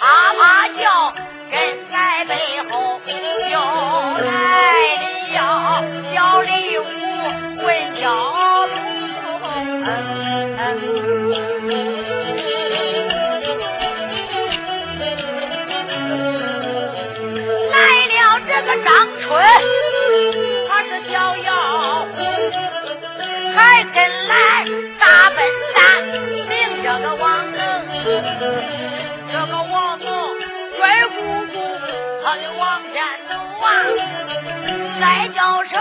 啪啪叫，人在背后又来了。小礼物问小奴，来了这个张春。叫声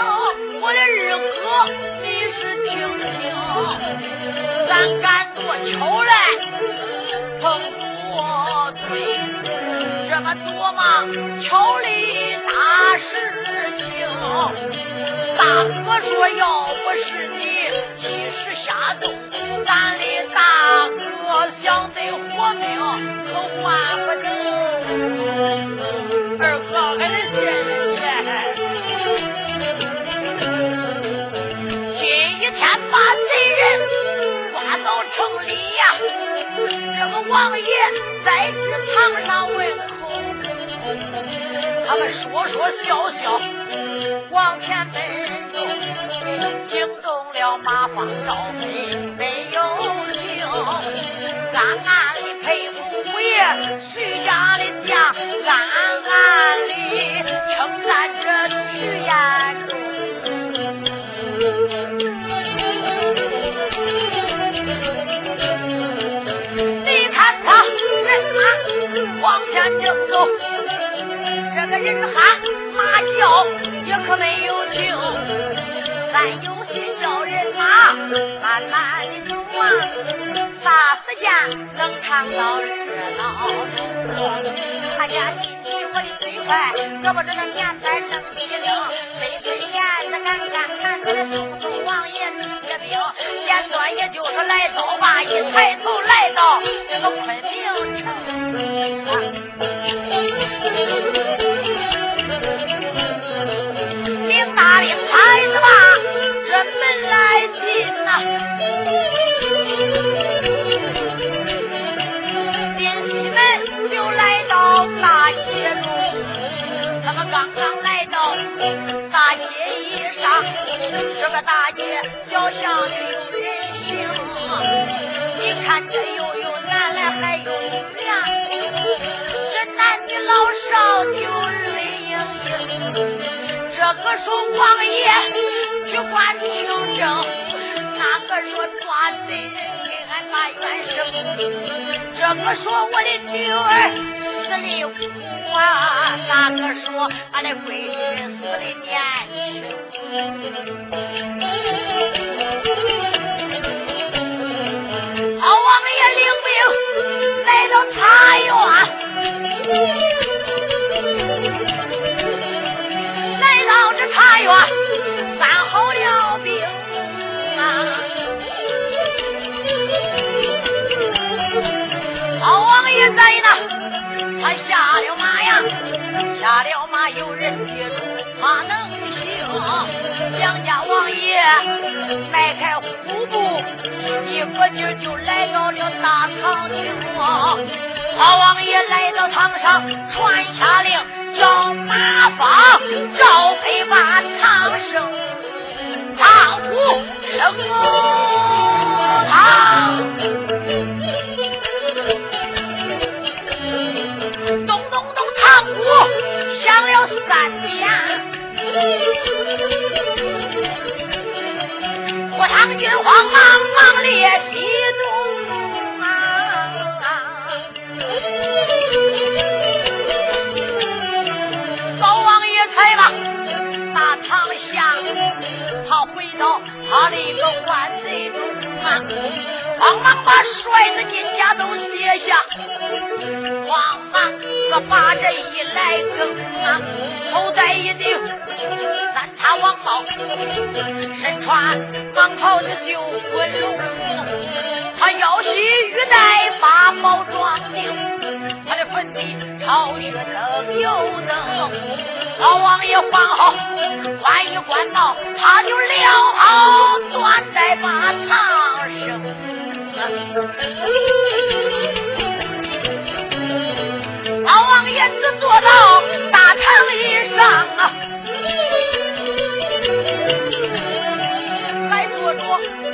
我的二哥，你是听听，咱敢多巧来碰多嘴，这么多嘛求里大事情。大哥说，要不是你及时下毒，咱的大哥想得活命可换不成。二哥还得见。把贼人抓到城里呀、这个王爷在祠堂上问候，他们说说笑笑。往前奔走，惊动了马方赵飞没有救，暗暗的佩服五爷徐家的将。人喊马叫也可没有听，咱有心叫人马慢慢的走啊，啥时间能尝到热闹？他家亲戚我的最快，胳膊这个年板正机灵，谁最严的敢敢看他个叔叔王爷李铁兵，见端也就是来刀吧，一抬头来到这个昆明城。进西门就来到大街中，他们刚刚来到大街一上，这个大街小巷里有人行，你看这又有男的还有女的，这男女老少就人盈盈，这个是王爷去管清政。哪个说抓贼人给俺把冤生这个说我的女儿死的苦啊哪个说俺的闺女死的年轻老王爷领兵来到茶园来到这茶园有人接住马能行。杨家王爷迈开虎步，一个劲儿就来到了大堂厅。老王爷来到堂上，传下令，叫马方赵飞把堂升，堂主升堂。三天，我唐军慌忙忙列西东啊！老王爷才把大唐他回到他的一个万岁中啊，慌忙把帅的金甲都卸下，慌忙个把这一来更啊，头戴一顶三叉王帽，身穿蟒袍的绣滚龙，他腰系玉带八宝装订，他的粉底朝血灯油灯，老王爷换好换一官道，他就撩好钻在马堂上。老王爷只坐到大堂以上啊，还坐着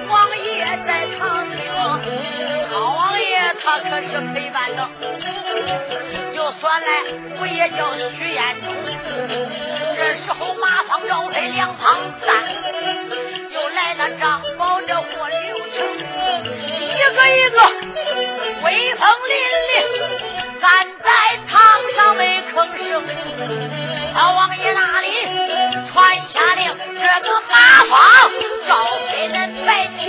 王爷在堂厅。老王爷他可是陪伴的，说来我也叫徐彦中。这时候马方赵飞两旁站，又来了张宝这霍刘成，一个一个威风凛凛。站在堂上没吭声，老王爷那里传下令，这个马方赵飞人白请，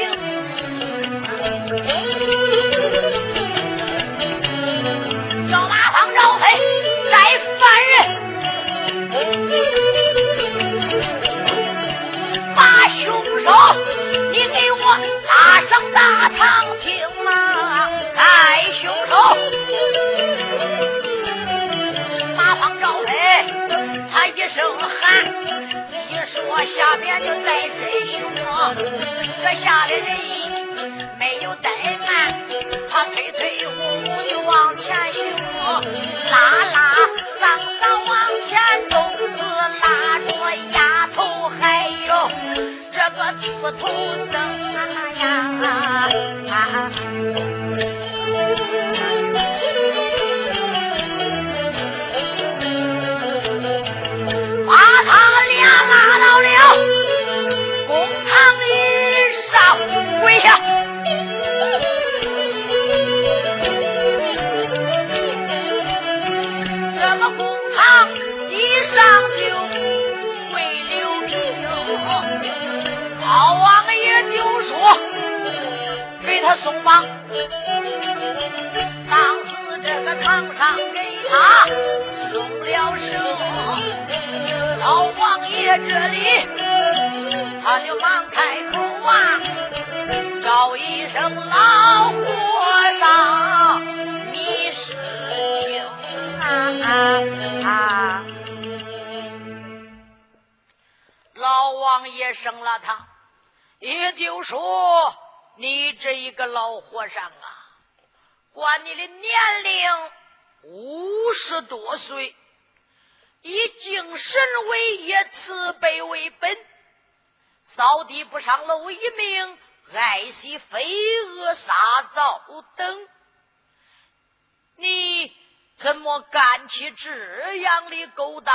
把凶手你给我拉上大堂听啊！哎，凶手！马方赵飞，他一声喊，一说下边就带真凶，这下的人没有怠慢，他推推呼呼就往前行，拉拉桑桑往前个秃头僧呀。啊当时这个堂上给他送了声，老王爷这里他就忙开口啊，叫一声老和尚，你是听啊啊！老王爷生了他，也就说你这一个老和尚啊。管你的年龄五十多岁，以敬神为业，慈悲为本，扫地不上楼一命，爱惜飞蛾杀灶等，你怎么干起这样的勾当？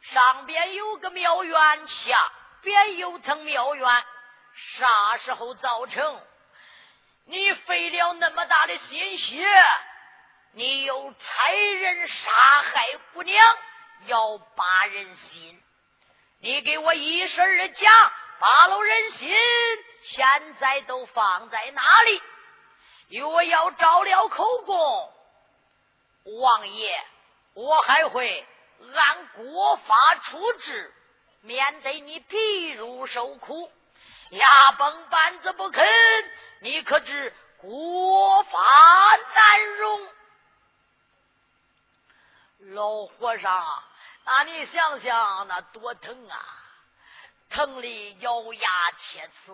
上边有个庙院，下边有层庙院，啥时候造成？你费了那么大的心血，你又差人杀害姑娘，要拔人心。你给我一声儿讲，扒了人心，现在都放在哪里？若要招了口供，王爷，我还会按国法处置，免得你皮肉受苦。牙崩板子不肯，你可知国法难容？老和尚，那你想想那多疼啊，疼得咬牙切齿。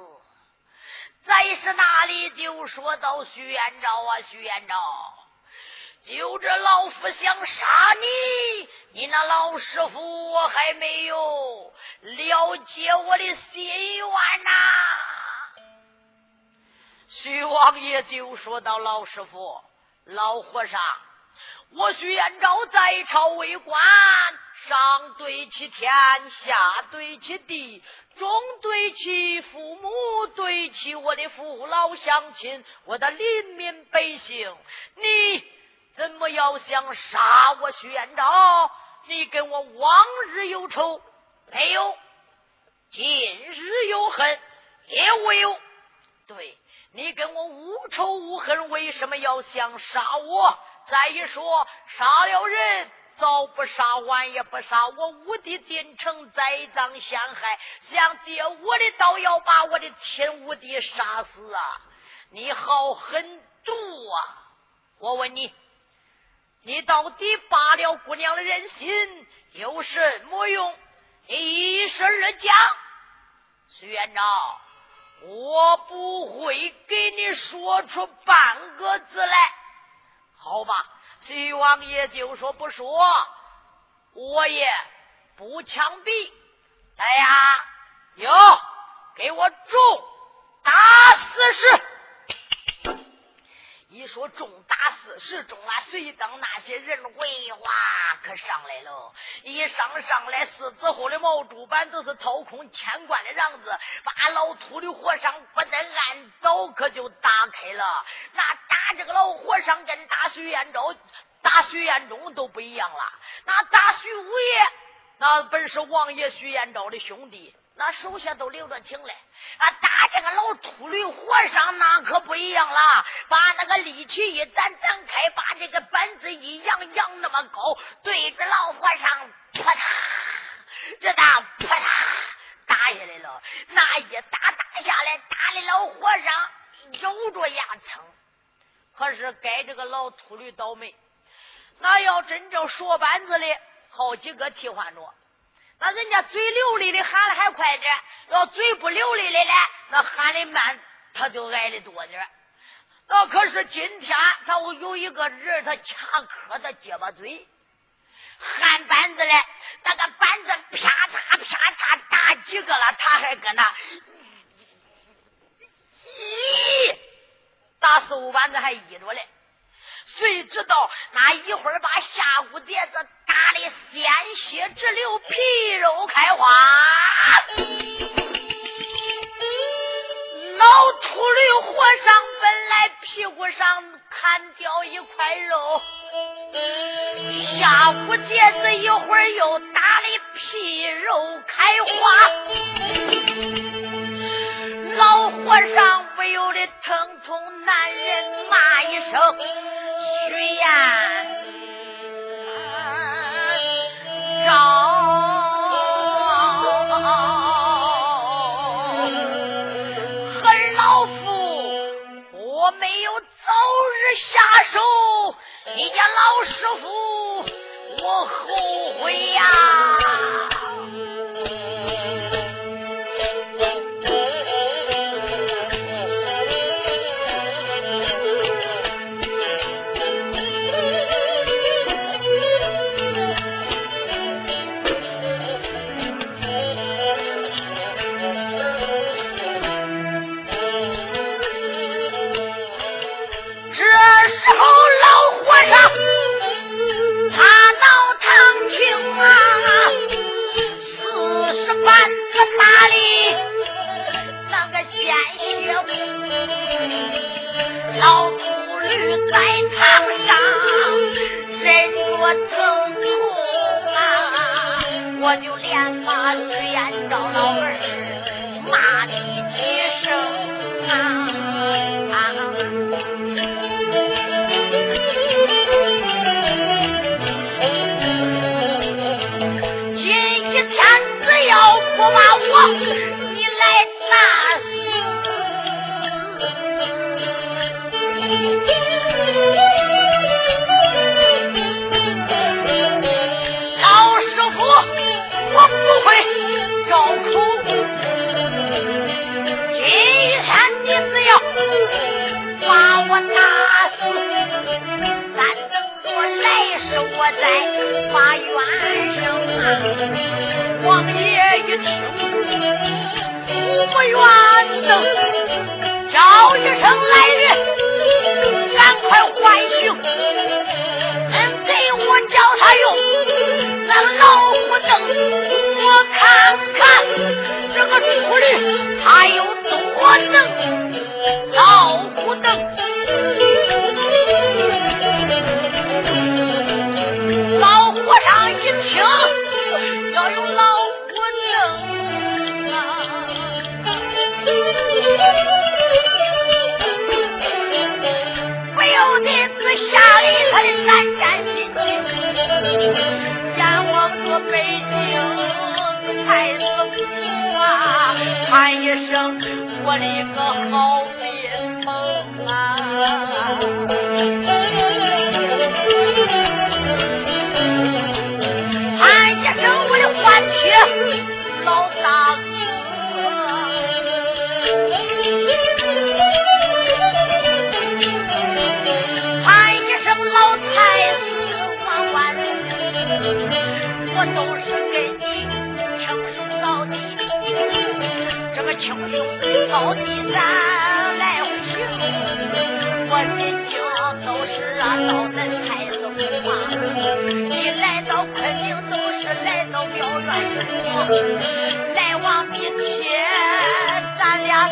在是哪里就说到徐延昭啊，徐延昭。就这老夫想杀你，你那老师傅我还没有了解我的心愿呐。徐王爷就说到：“老师傅，老和尚。”我徐延昭在朝为官，上对其天，下对其地，中对其父母，对其我的父老乡亲，我的邻民百姓，你怎么要想杀我徐延昭？你跟我往日有仇没有？今日有恨也无有？对你跟我无仇无恨，为什么要想杀我？再一说，杀了人，早不杀晚也不杀，我武帝进城栽赃陷害，想借我的刀要把我的亲武帝杀死啊！你好狠毒啊！我问你，你到底拔了姑娘的人心有什么用？一十二讲，徐元昭，我不会给你说出半个字来。好吧，徐王爷就说不说，我也不枪毙。来呀，哟，给我重打四十。一说重打四十，中了随当那些人喂哇，可上来了。一上上来，四子后的毛竹板都是掏空千贯的瓤子，把老秃的和尚不得按倒，可就打开了。那打这个老和尚跟打徐延昭、打徐延忠都不一样了。那打徐五爷，那本是王爷徐延昭的兄弟。那手下都领着情来，啊，打这个老秃驴和尚那可不一样了，把那个力气一展展开，把这个板子一扬扬那么高，对着老和尚扑嗒，这打扑嗒打下来了，那一打打下来，打的老和尚咬着牙撑。可是该这个老秃驴倒霉，那要真正说板子的，好几个替换着。那人家嘴流利的喊的还快点，要嘴不流利的嘞，那喊的慢，他就挨的多点。那可是今天他有一个人，他卡壳，他结巴嘴，喊板子嘞，那个板子啪嚓啪嚓打几个了，他还搁那，咦，打四五板子还依着嘞。谁知道那一会儿把下午碟子打的鲜血直流，皮肉开花。老秃驴和尚本来屁股上砍掉一块肉，下骨碟子一会儿又打的皮肉开花。老和尚不由得疼痛难忍，骂一声。徐延高恨老夫我没有早日下手你家老师傅等，我看看这个处理他有多能，老虎凳。来往密切，咱俩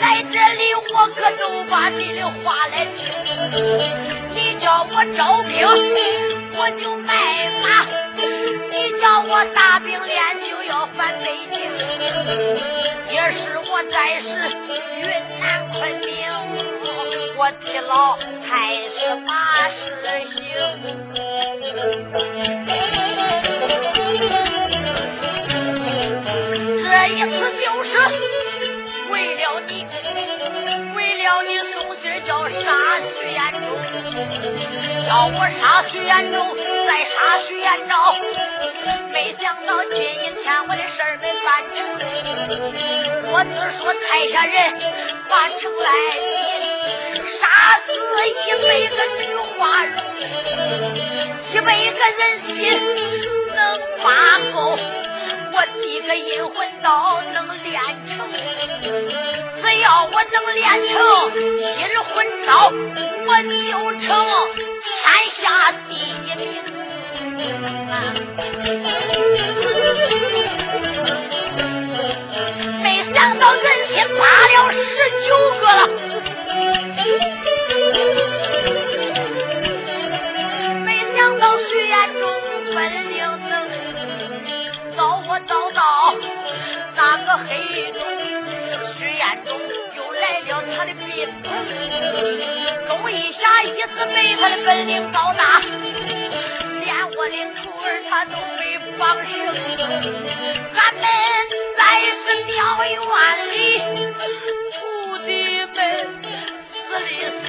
来这里我可都把你的话来听，你叫我招兵，我就卖马。你叫我大兵连就要返北京，也是我在世云南昆明，我替老太师把事行。这一次就是为了你，为了你送信叫杀徐延忠，叫我杀徐延忠，再杀徐延昭。没想到今天我的事儿没办成，我只说太下人办成来，杀死一百个女花容，一百个人心能发够，我几个阴魂刀能练成，只要我能练成阴魂刀，我就成天下第一名。没想到人心发了十九个了，我早到那个黑洞，徐延忠就来了他的兵，东一下一次被他的本领高大。连我的徒儿他都没放生，俺们在是庙院里，徒弟们死的死，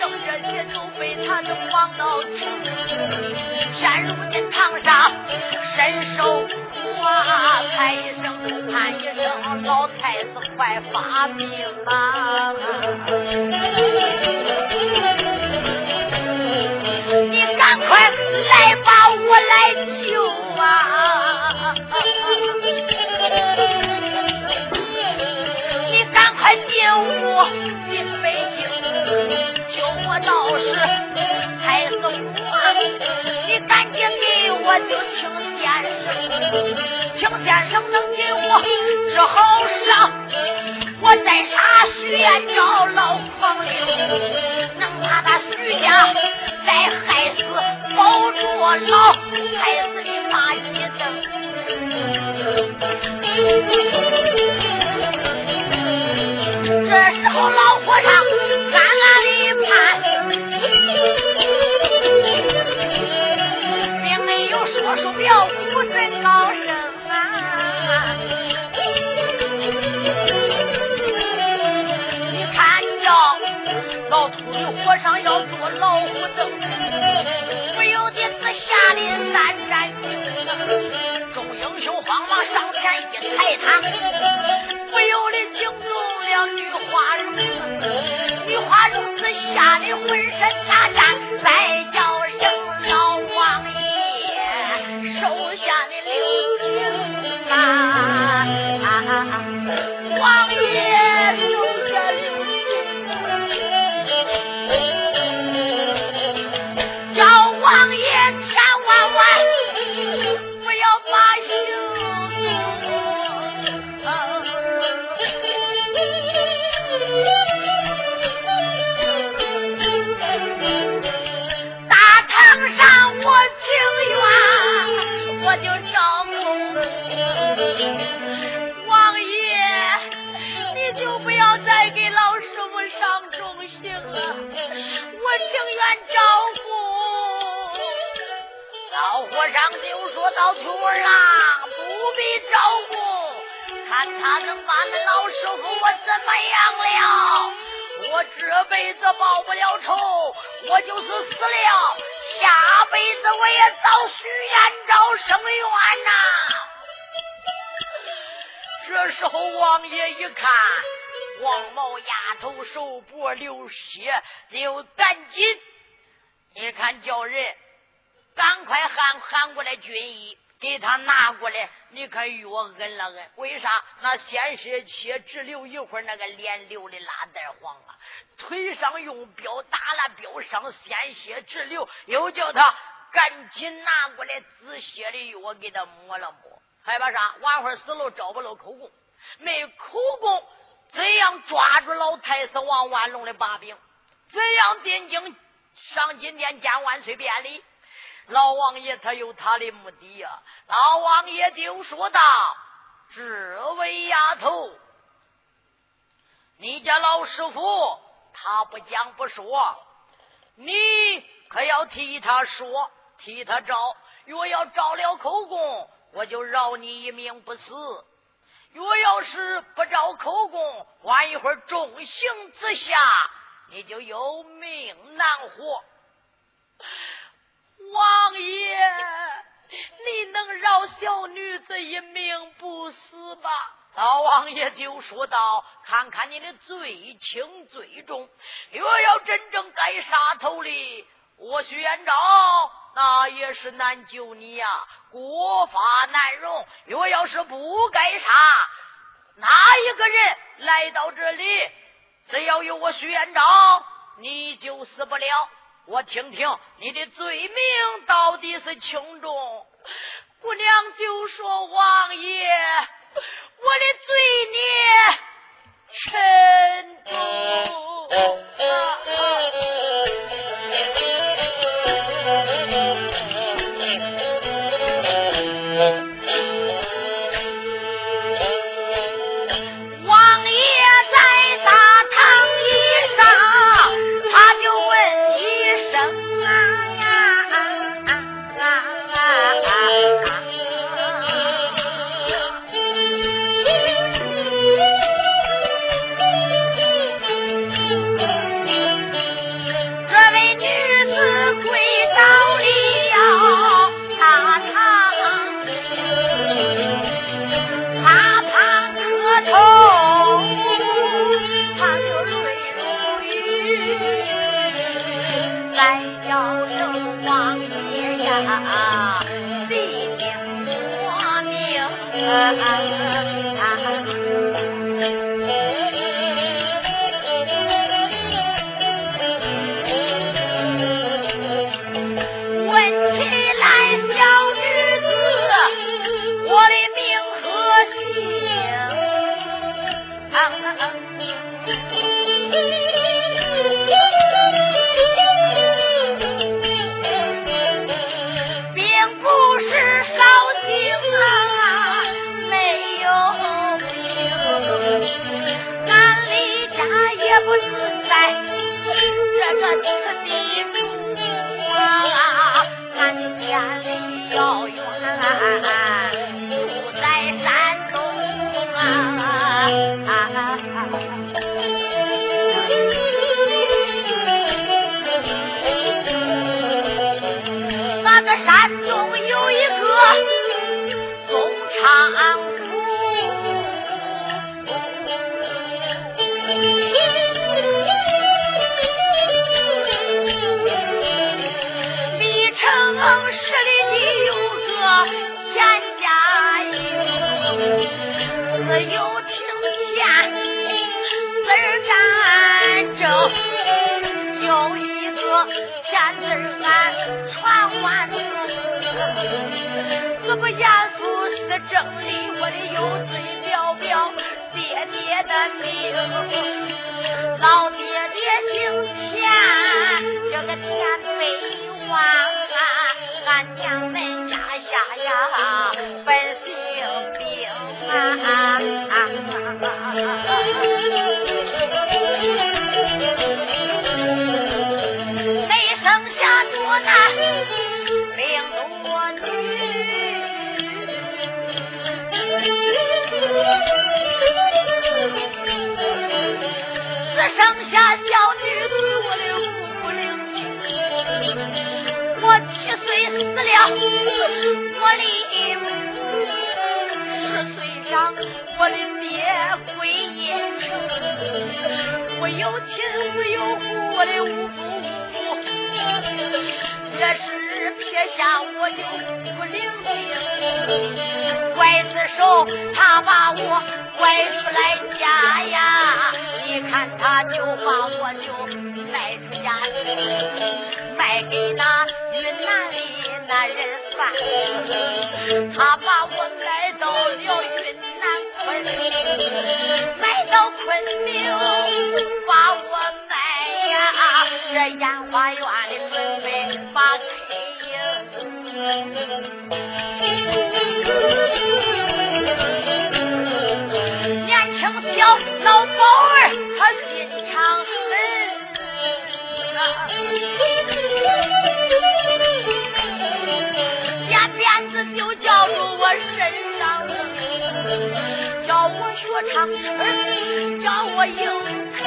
剩下些都被他都放到城。现如今堂上身受苦啊，喊一声喊一声，老太子快发病啊！你赶快！来把我来救啊！你赶快进屋我就请先生，请先生能给我治好伤，我再杀徐延昭老狂灵，能把他徐家。再害死保住老太子的马一登，这时候老和尚上要做老虎凳，不由得是吓得三战心，众英雄慌忙上前一抬他，不由得惊动了女花荣，女花荣吓得浑身大颤。上就说到徒儿，不必照顾，看他能把那老师傅我怎么样了。我这辈子报不了仇，我就是死了，下辈子我也找徐延昭生冤呐。这时候王爷一看，王某丫头手脖流血，就赶紧，你看叫人气直流，一会儿那个脸流的拉带黄啊，腿上用镖打了镖伤，鲜血直流，又叫他赶紧拿过来止血的药给他抹了抹。害怕啥？晚会死了找不着口供，没口供，怎样抓住老太师王万龙的把柄？怎样定睛上金殿见万岁便礼？老王爷他有他的目的呀。老王爷就说道。这位丫头，你家老师傅他不讲不说，你可要替他说，替他招。若要招了口供，我就饶你一命不死；若要是不招口供，晚一会儿重刑之下，你就有命难活。王爷。你能饶小女子一命不死吧？老王爷就说道：“看看你的罪轻罪重，若要真正该杀头的，我徐延昭那也是难救你呀，国法难容。若要是不该杀，哪一个人来到这里，只要有我徐延昭，你就死不了。”我听听你的罪名到底是轻重？姑娘就说：“王爷，我的罪孽沉重。”老爹爹姓田，这个田没完，俺娘们家下呀本姓兵啊。剩下小女子，我的五灵我七岁死了，我的十岁长，我的爹归阴城，我有亲无有父，我的无父无母，这是撇下我就不灵精，拐子手他把我拐出来家呀。你看他就把我就卖出家去，卖给那云南的那人贩，他把我卖到了云南昆明，卖到昆明把我卖呀，这烟花院的准备把开，年轻小老宝。他心肠狠，编鞭子就叫住我身上叫我学唱春，叫我应配。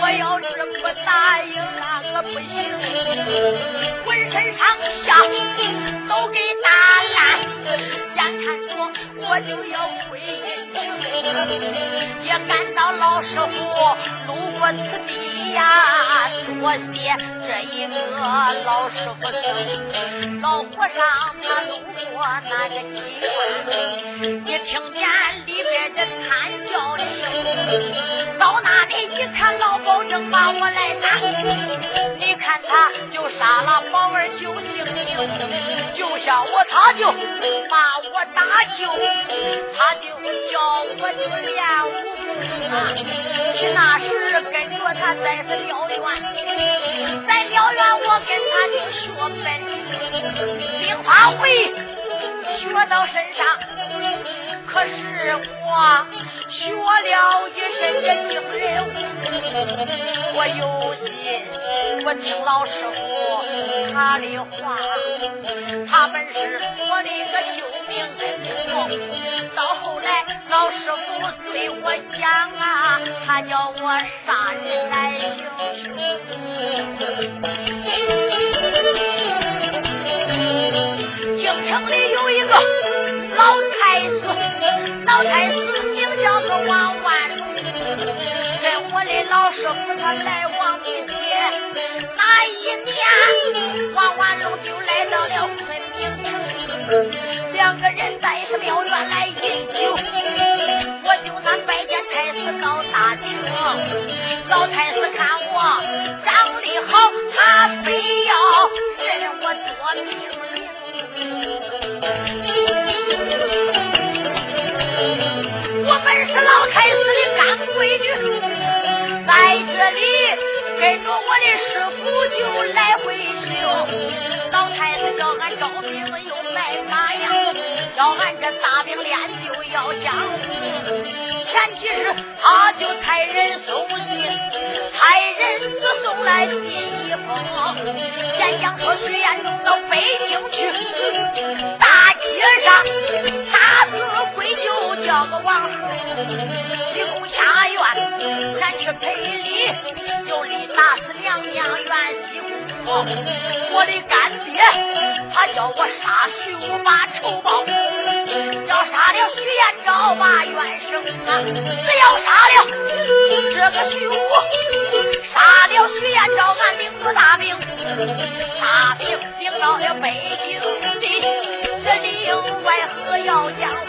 我要是不答应，那可不行，浑身上下都给打烂，眼看着我就要归也感到老师傅我此地呀，多谢这一个老师傅。老和尚他路过那个机关，一听见里边的惨叫的声，到那里一看，老保正把我来打。你看他就杀了宝儿救性命，救下我他就把我打救，他就叫我就练武功。啊！在是庙院，在庙院我跟他就学本兵法会，学到身上。可是我学了一身的惊人，我有心，我听老师傅他的话，他本是我的个救到后来，老师傅对我讲啊，他叫我杀人来行凶京城里有一个老太师，老太师名叫做王万龙，跟我的老师傅他来往密切。那一年，王万龙就来到了昆明城。两个人在是庙院来饮酒，我就那拜见太师到大厅，老太师看我长得好，他非要认我做命令。我本是老太师的干闺女，在这里跟着我的师傅就来回修。老太师叫俺招兵又拜马呀。要俺这大兵练就要江湖，前几日他就差人送信，差人只送来信一封，先讲说徐彦中到北京去，大街上大字归就叫个王后，西宫下院，咱去。赔礼，又离大死娘娘远西。我的干爹，他叫我杀徐武把仇报，要杀了徐延昭把冤生啊！只要杀了这个徐武，杀了徐延昭，俺领着大兵，大兵领到了北京的这另外河要江湖，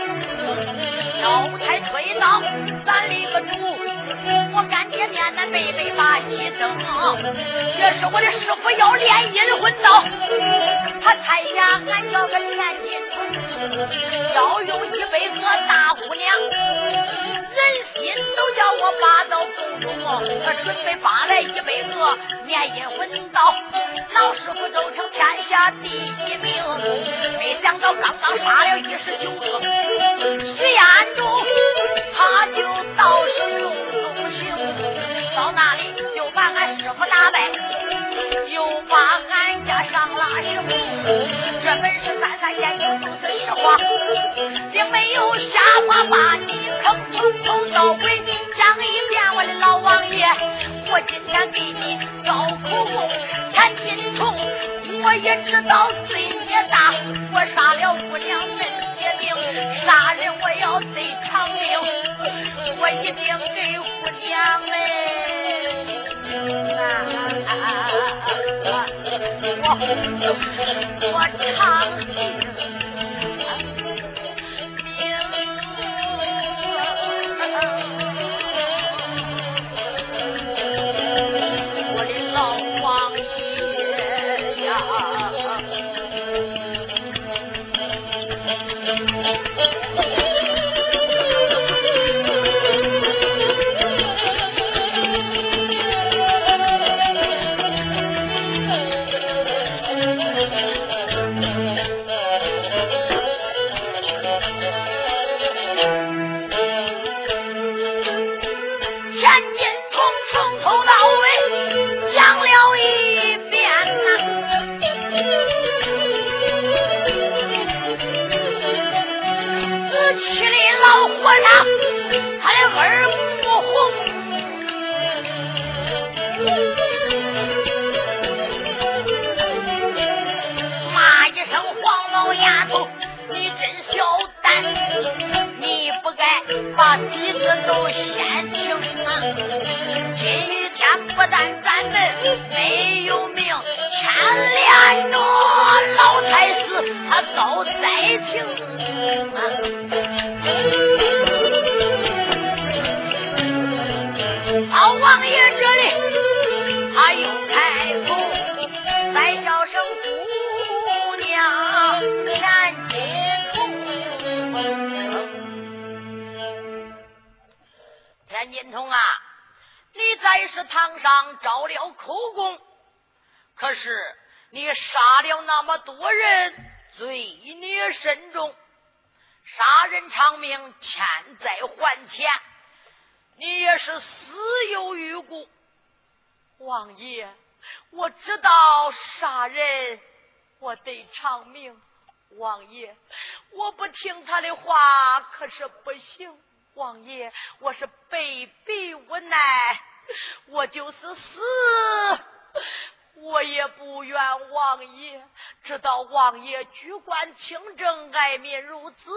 要才推到咱立个主，我干干爹。前面那背背把鸡灯，这是我的师傅要练阴魂刀，他台下俺叫个田金童，要用一百个大姑娘，人心都叫我拔到宫中，他准备拔来一百个练阴魂刀，老师傅都成天下第一名，没想到刚刚杀了一十九个，徐彦中他就到是中，到那里就把俺师傅打败，又把俺家上拉什么？这本是三三眼睛都是实话，并没有瞎话把你坑，从头到尾讲一遍，我的老王爷，我今天给你招口供，天金童，我也知道罪孽大，我杀了姑娘真邪命，杀人我要贼偿命，我一定给姑娘们，我我王爷，我知道杀人，我得偿命。王爷，我不听他的话可是不行，王爷，我是被逼无奈，我就是死，我也不怨王爷。知道王爷居官清正，爱民如子，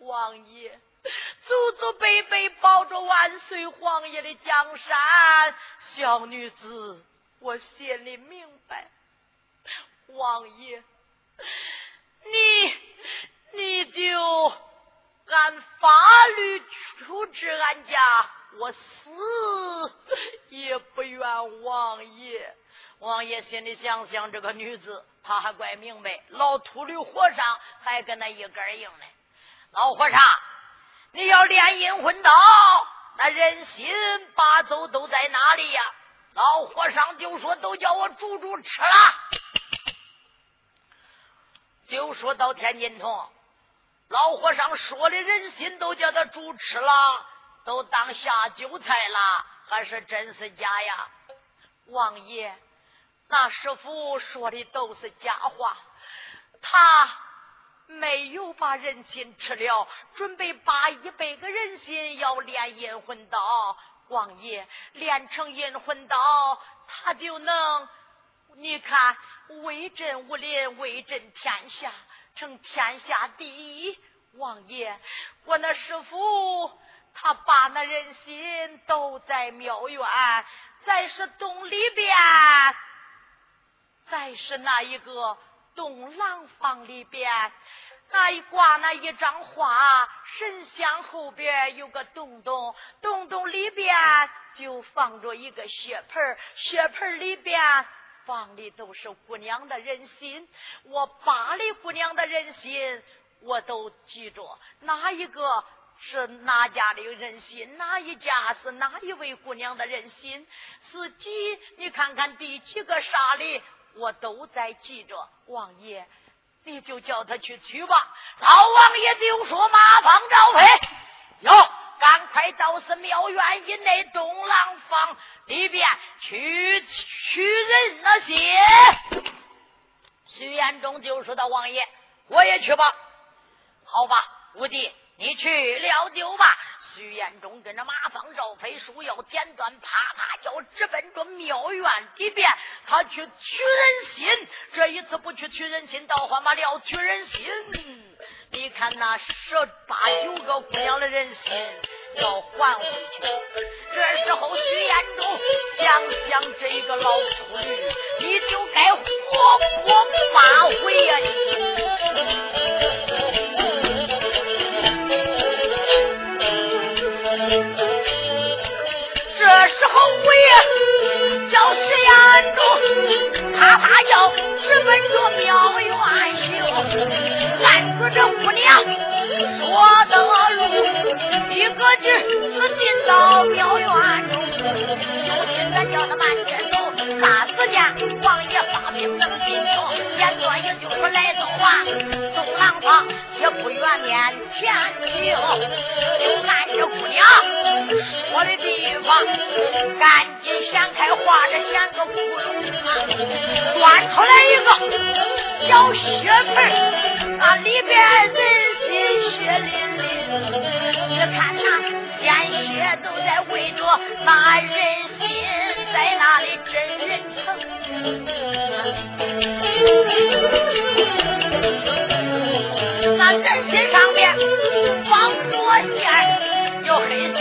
王爷 祖祖辈辈保着万岁皇爷的江山，小女子我心里明白，王爷，你。你就按法律处置俺家，我死也不怨王爷。王爷心里想想，这个女子，他还怪明白。老秃驴和尚还跟他一根硬呢。老和尚，你要练阴魂刀，那人心八走都在哪里呀？老和尚就说：“都叫我煮煮吃了。”就说到天津通。老和尚说的人心都叫他煮吃了，都当下酒菜了，还是真是假呀？王爷，那师傅说的都是假话，他没有把人心吃了，准备把一百个人心要练阴魂刀。王爷练成阴魂刀，他就能，你看威震武林，威震天下。成天下第一，王爷，我那师傅他把那人心都在庙院，再是洞里边，再是那一个洞廊房里边，那一挂那一张画，神像后边有个洞洞，洞洞里边就放着一个血盆血盆里边放的都是姑娘的人心。我八里姑娘的人心，我都记着，哪一个是哪家的人心，哪一家是哪一位姑娘的人心，是几？你看看第几个沙里，我都在记着，王爷。你就叫他去取吧。老王爷就说：“马放赵飞，哟，赶快到寺庙院以内东廊坊里边去取人那些。”徐延忠就说：“到王爷，我也去吧。好吧，五弟，你去了就吧。”徐延忠跟着马放赵飞，书要剪断，啪啪叫，直奔着庙院里边，他去取人心。这一次不去取人心，倒换把了取人心。你看那十八九个姑娘的人心要还回去。这时候徐延忠想想这个老处女，你就该活活发回呀你。叫石延忠，啪啪叫，直奔着庙院去，按住这姑娘说的路，一个劲儿进到庙院中，有心咱叫他慢点走。那时间，王爷发兵能进城，简短也就，也不愿面前去，就按这姑娘说的地方，赶紧掀开画着掀个窟窿啊，钻出来一个小血盆，那里边人心血淋淋，你看那鲜血都在围着那人心，在那里真人疼，那人心上面放着线，有黑线、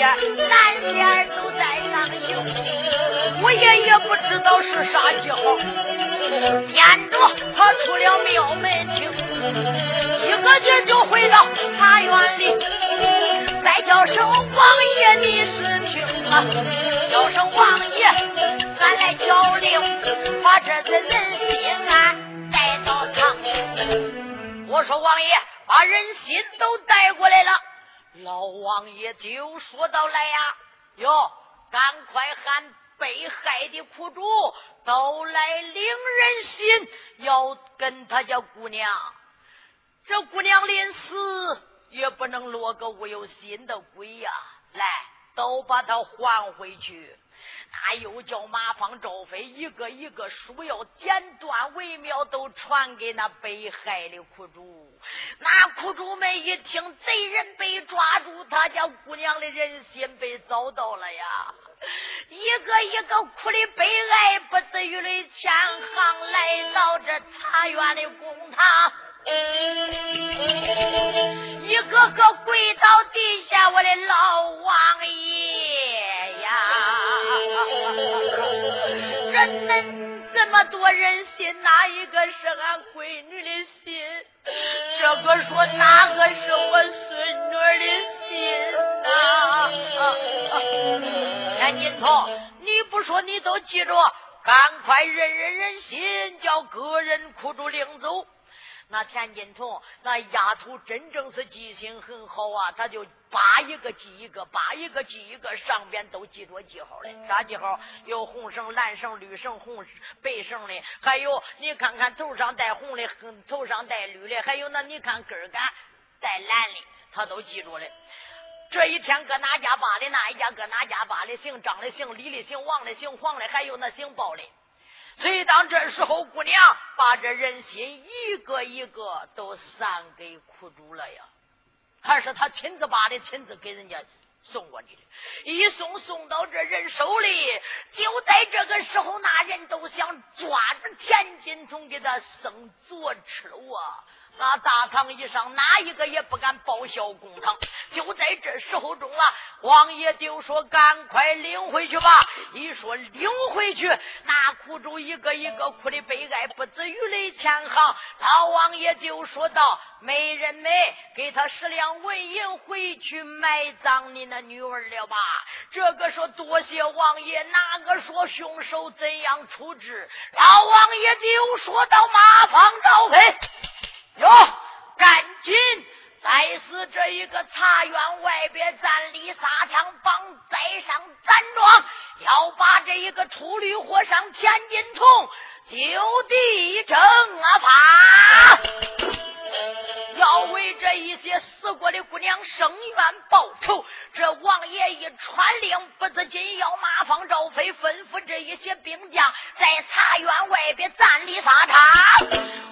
蓝线都在上行，我爷也不知道是啥记号，沿着他出了庙门厅，一个劲就回到茶园里，再叫声王爷你是听啊，叫声王爷，俺来叫令，把这些人心安。我说王爷，把人心都带过来了。老王爷就说到来呀，哟，赶快喊被害的苦主都来领人心，要跟他家姑娘。这姑娘临死也不能落个无有心的鬼呀！来，都把她还回去。他又叫马放、赵飞一个一个书要剪断为妙，都传给那被害的苦主。那苦主们一听，贼人被抓住，他家姑娘的人心被遭到了呀！一个一个哭的悲哀，不自于的前行来到这茶园的公堂。多人心，哪一个是俺闺女的心？这个说哪个是我孙女的心啊？田金童，你不说你都记着，赶快认认人心，叫个人苦主领走。那田金童那丫头真正是记性很好啊，她就扒一个记一个，扒一个记一个，上边都记着记号嘞。啥记号？有红绳、蓝绳、绿绳、红白绳的，还有你看看头上带红的，头上带绿的，还有那你看根杆带蓝的，他都记住了。这一天搁哪家扒的，那一家搁哪家扒的，姓张的、姓李的、姓王的、姓黄的，还有那姓包的。所以当这时候，姑娘把这人心一个一个都散给苦主了呀，还是他亲自把的，亲自给人家送过去的。一送送到这人手里，就在这个时候，那人都想抓着田金童给他生坐吃了啊！那大堂以上哪一个也不敢报效公堂。就在这时候中啊，王爷就说：“赶快领回去吧！”一说领回去，那苦主一个一个哭的悲哀不止于泪千行。老王爷就说道：“美人美，给他十两纹银回去埋葬你那女儿了吧。”这个说多谢王爷，哪个说凶手怎样处置？老王爷就说到：“马方赵飞，哟，赶紧！”再是这一个茶园外边站立沙场帮，带上站桩，要把这一个秃驴和尚千斤重就地正啊法，要为这一些死过的姑娘生冤报仇。这王爷一传令，不知紧要马方赵飞吩咐这一些兵将在茶园外边站立沙场。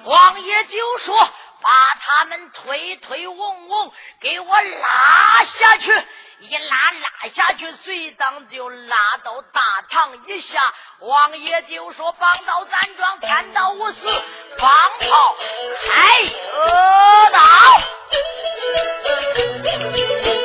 王爷就说。把他们推推翁翁给我拉下去，一拉拉下去，随当就拉到大堂以下。王爷就说：“帮到咱庄，看到我死，放炮开道。”慌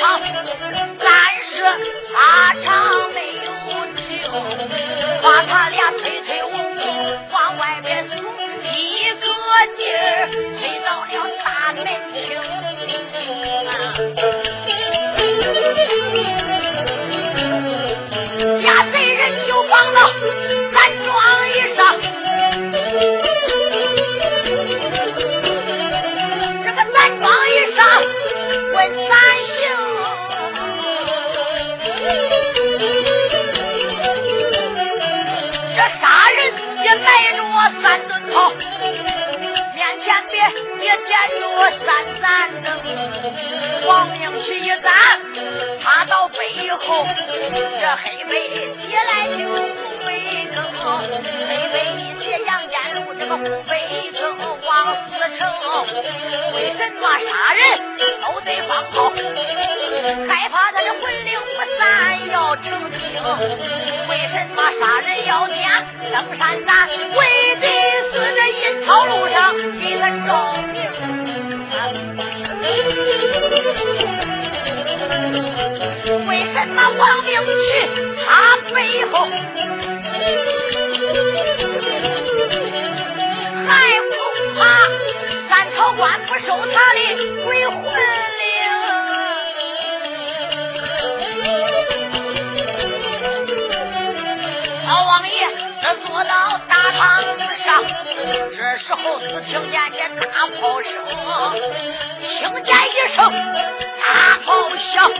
沙场，但是沙场没有停，把他俩推推往往外面送，一个劲儿推到了大门厅。俩贼人就放到点着三盏灯，王明旗一站，插到背后，这黑背起来就红背更，黑背。杨家路这个湖北城王思成，为什么杀人都得放炮？害怕他的魂灵不散要成精。为什么杀人要点登山斩？为的是这阴道路上给他照明。为什么王明去他背后？还不怕三朝官不收他的鬼魂坐到大堂上，这时候只听见这大炮声，听见一声大炮响，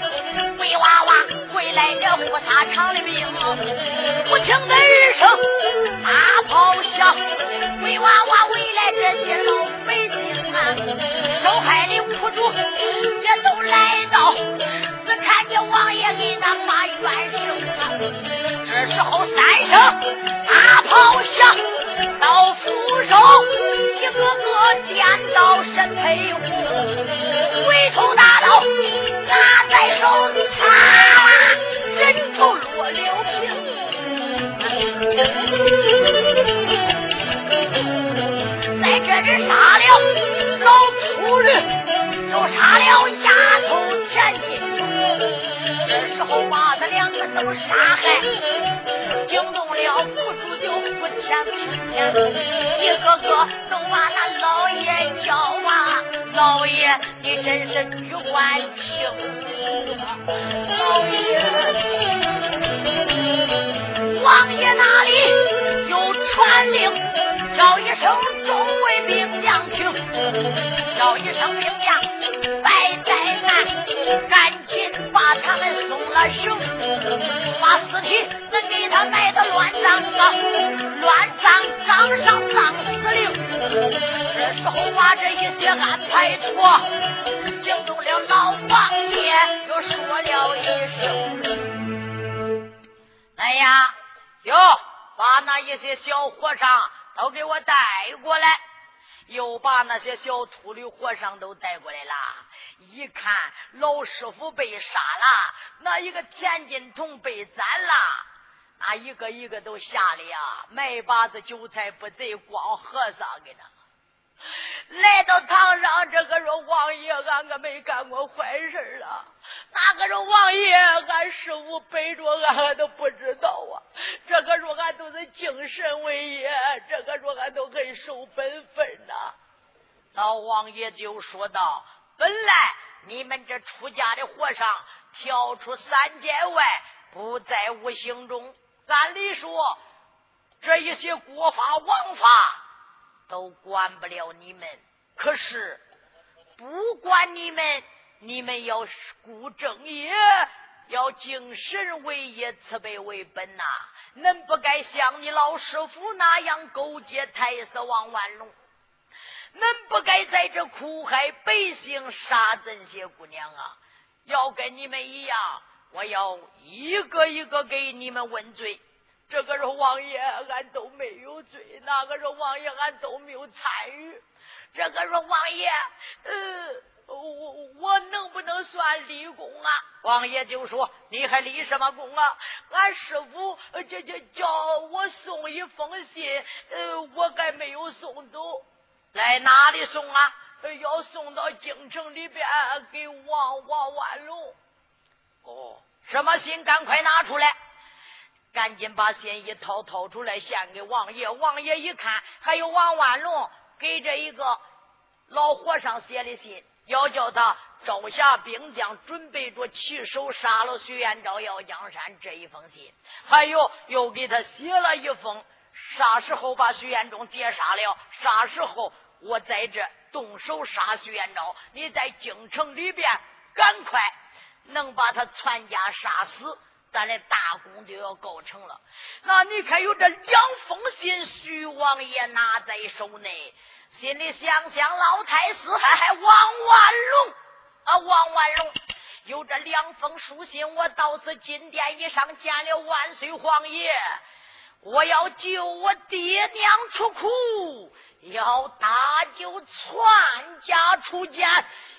鬼娃娃回来这护沙场的兵，不听的一声大炮响，鬼娃娃回来这些老百姓啊，受害的苦主也都来到，只看见王爷给他发冤声。这时候三声大炮响，到扶手一个个见到神配虎，回头大刀拿在手，里，啪啦，人头落了平。在这里杀了老一个个都把那老爷叫啊，老爷你真是女官情，老爷，王爷哪里？传令，叫一声众位兵将听，叫一声兵将拜在南，赶紧。把他们送了绳，把尸体能给他埋的乱葬岗，乱葬岗上葬死灵。这时候把这一些安排妥，惊动了老王爷，又说了一声。呀？哟，把那一些小和尚都给我带过来。又把那些小秃驴和尚都带过来了。一看老师傅被杀了，那一个田金童被斩了，那一个一个都吓得呀，卖把子韭菜不贼，光和尚给他。来到堂上，这个说王爷，俺可没干过坏事啊。那个说王爷，俺师傅背着俺俺都不知道啊。这个说俺都是精神为业，这个说俺都很守本分呐。老王爷就说道：“本来你们这出家的和尚跳出三界外，不在五行中。按理说，这一些国法王法都管不了你们。可是不管你们，你们要顾正业，要敬神为业，慈悲为本呐。恁不该像你老师傅那样勾结太师王万龙。”恁不该在这苦害百姓、杀这些姑娘啊！要跟你们一样，我要一个一个给你们问罪。这个是王爷，俺都没有罪；那个是王爷，俺都没有参与。这个是王爷，呃，我我能不能算立功啊？王爷就说：“你还立什么功啊？俺师傅叫叫叫我送一封信，呃，我还没有送走。”在哪里送啊？要送到京城里边给王王万龙。哦，什么信？赶快拿出来！赶紧把信一掏，掏出来献给王爷。王爷一看，还有王万龙给这一个老和尚写的信，要叫他招下兵将，准备着起手杀了徐延昭要江山这一封信。还有，又给他写了一封。啥时候把徐延忠劫杀了？啥时候我在这动手杀徐延昭？你在京城里边赶快能把他全家杀死，咱的大功就要告成了。那你看有这两封信，徐王爷拿在手内，心里想想，老太师还还王万龙啊，王万龙有这两封书信，我到此金殿以上见了万岁皇爷。我要救我爹娘出苦，要搭救全家出监，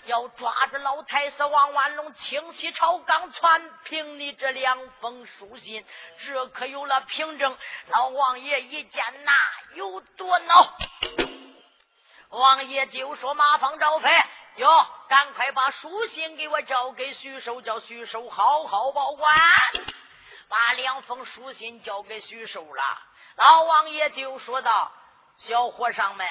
要抓住老太师王万龙，清洗朝纲，传凭你这两封书信，这可有了凭证。老王爷一见那有多恼，王爷就说：“马方招飞，哟，赶快把书信给我交给徐寿，叫徐寿好好保管。”把两封书信交给徐寿了，老王爷就说道：“小和尚们，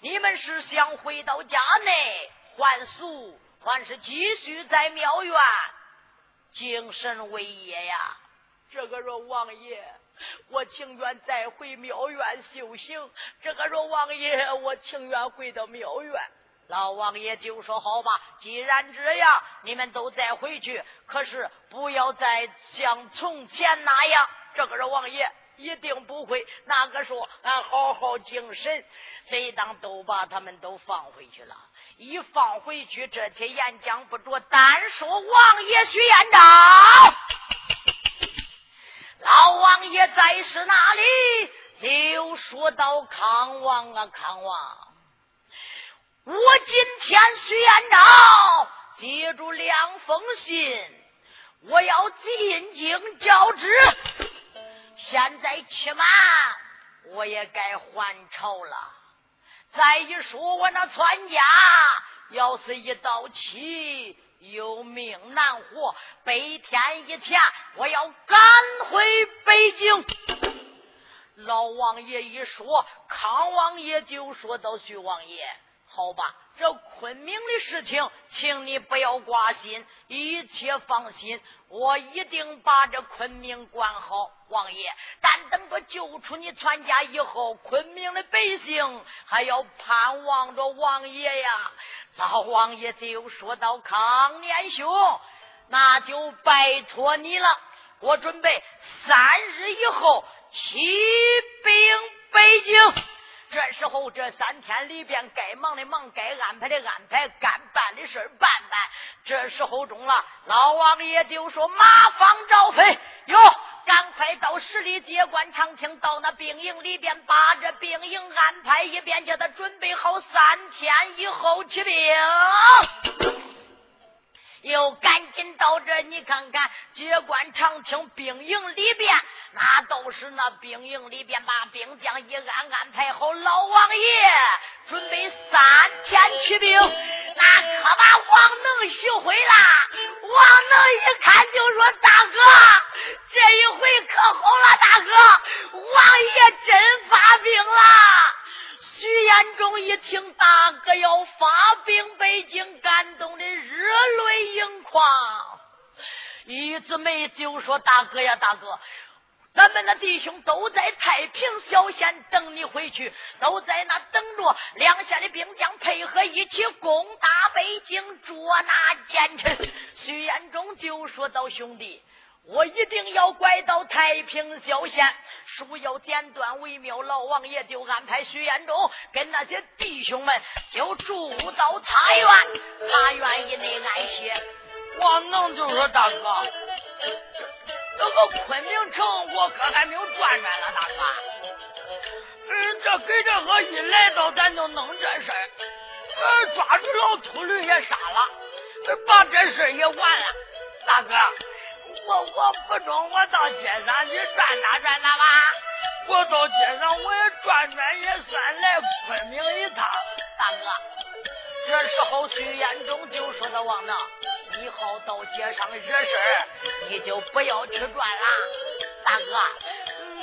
你们是想回到家内还俗，还是继续在庙院精神为业呀？”这个说王爷，我情愿再回庙院修行。这个说王爷，我情愿回到庙院。老王爷就说：“好吧，既然这样，你们都再回去。可是不要再像从前那样。”这个是王爷一定不会。那个说：“俺好好精神。”谁当都把他们都放回去了。一放回去，这些演讲不着，单说王爷徐延昭。老王爷在是哪里？就说到康王啊，康王。我今天徐延昭接住两封信，我要进京交旨。现在起码我也该还朝了。再一说，我那全家要是一到期，有命难活，北天一天，我要赶回北京。老王爷一说，康王爷就说到徐王爷。好吧，这昆明的事情，请你不要挂心，一切放心，我一定把这昆明管好，王爷。但等我救出你全家以后，昆明的百姓还要盼望着王爷呀。老王爷就说到：“康年兄，那就拜托你了，我准备三日以后起兵北京。”这时候，这三天里边该忙的忙，该安排的安排，该办的事办办。这时候中了，老王爷就说：“马方赵飞哟，赶快到十里街官长亭，到那兵营里边，把这兵营安排一遍，叫他准备好，三天以后起兵。又赶紧到这，你看看接管长亭兵营里边，那都是那兵营里边把兵将一安安排好，老王爷准备三天起兵，那可把王能学会啦。王能一看就说：“大哥，这一回可好了，大哥，王爷真发兵了。”徐延忠一听大哥要发兵北京，感动的热泪盈眶。一字眉就说：“大哥呀，大哥，咱们的弟兄都在太平小县等你回去，都在那等着两县的兵将配合一起攻打北京，捉拿奸臣。”徐延忠就说到：“兄弟。”我一定要拐到太平小县，书要简短为妙。老王爷就安排徐延忠跟那些弟兄们就住到茶园，茶园以内安歇。王能就说：“大哥，这个昆明城我可还没有转转呢，大哥。嗯，这给这个一来到，咱就弄这事儿，抓住老秃驴也杀了，把这事也完了，大哥。”我我不中，我到街上去转达转达吧。我到街上我也转转，也算来昆明一趟。大哥，这时候徐延忠就说到王能，以后到街上惹事儿，你就不要去转了。大哥，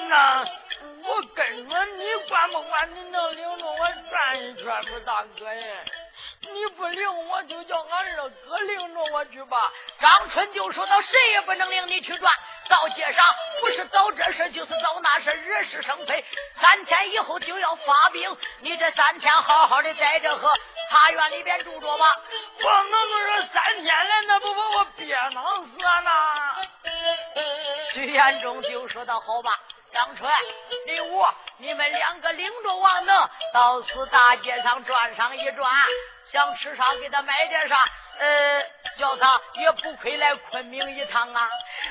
那我跟着你管不管？你能领着我转一圈不？大哥呀。你不领我，就叫俺二哥领着我去吧。张春就说到：“谁也不能领你去转，到街上不是找这事，就是找那事，惹是生非。三天以后就要发兵，你这三天好好的在这和茶园里边住着吧。光能说三天了，那不把我憋囊死了？”徐延忠就说到：“好吧。”张春、李武，你们两个领着王能到此大街上转上一转，想吃啥给他买点啥，呃，叫他也不亏来昆明一趟啊。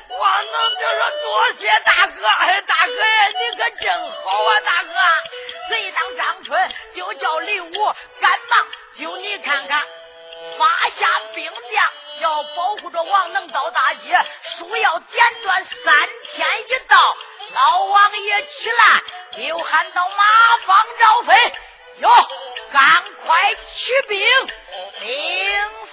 王能就说多谢大哥，哎，大哥呀，你可真好啊，大哥。随当张春就叫李武赶忙，就你看看，发下兵将要保护着王能到大街，书要剪断，三天一到。老王爷起来，又喊到马方赵飞，哟，赶快起兵，兵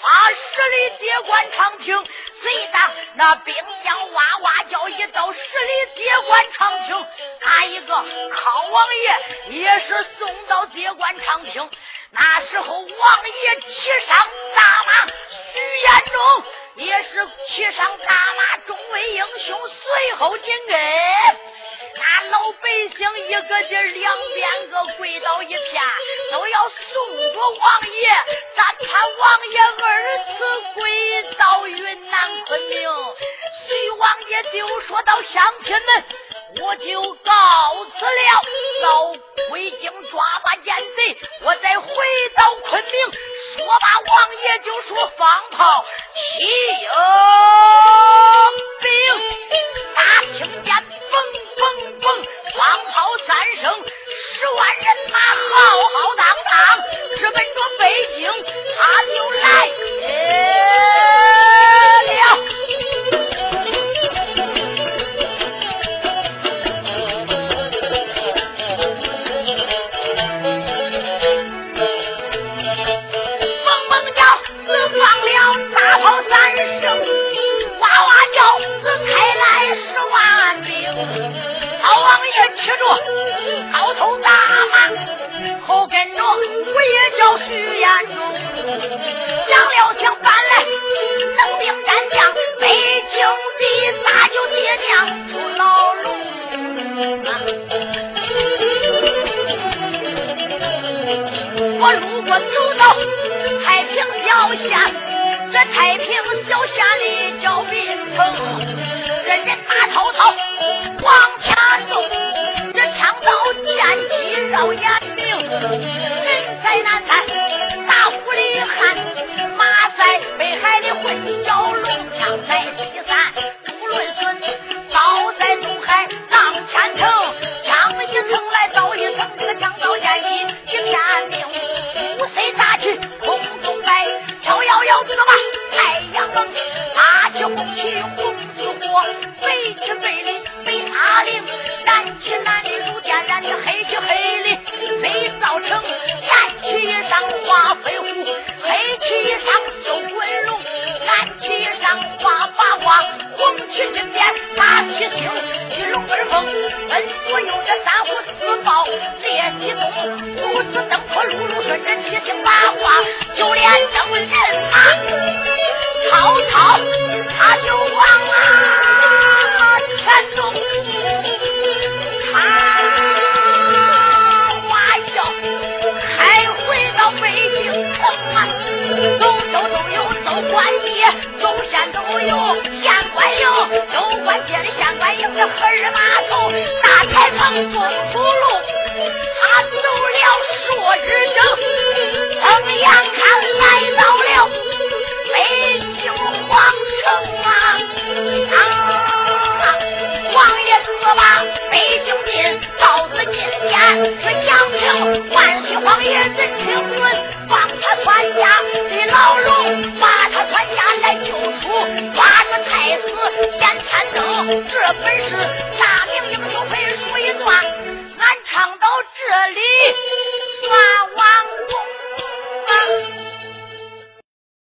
发十里接关长亭。随当那兵将哇哇叫，一到十里接关长亭，他一个康王爷也是送到接关长亭。那时候王爷骑上大马，徐延忠也是骑上大马，众位英雄随后紧跟。老百姓一个劲儿两边个跪倒一片，都要送着王爷。咱看王爷二次归到云南昆明，徐王爷就说到乡亲们，我就告辞了，到北京抓把奸贼，我再回到昆明。说罢，王爷就说放炮起兵，大听见嘣。嘣嘣，放炮三声，十万人马浩浩荡荡，直奔着北京，他就来了。我也叫徐延忠，响了枪搬来能兵战将，北京的大舅爹娘出牢笼。我路过走到太平小县，这太平小县里叫宾城。这人马滔滔往前走，这枪刀剑戟绕眼明。人在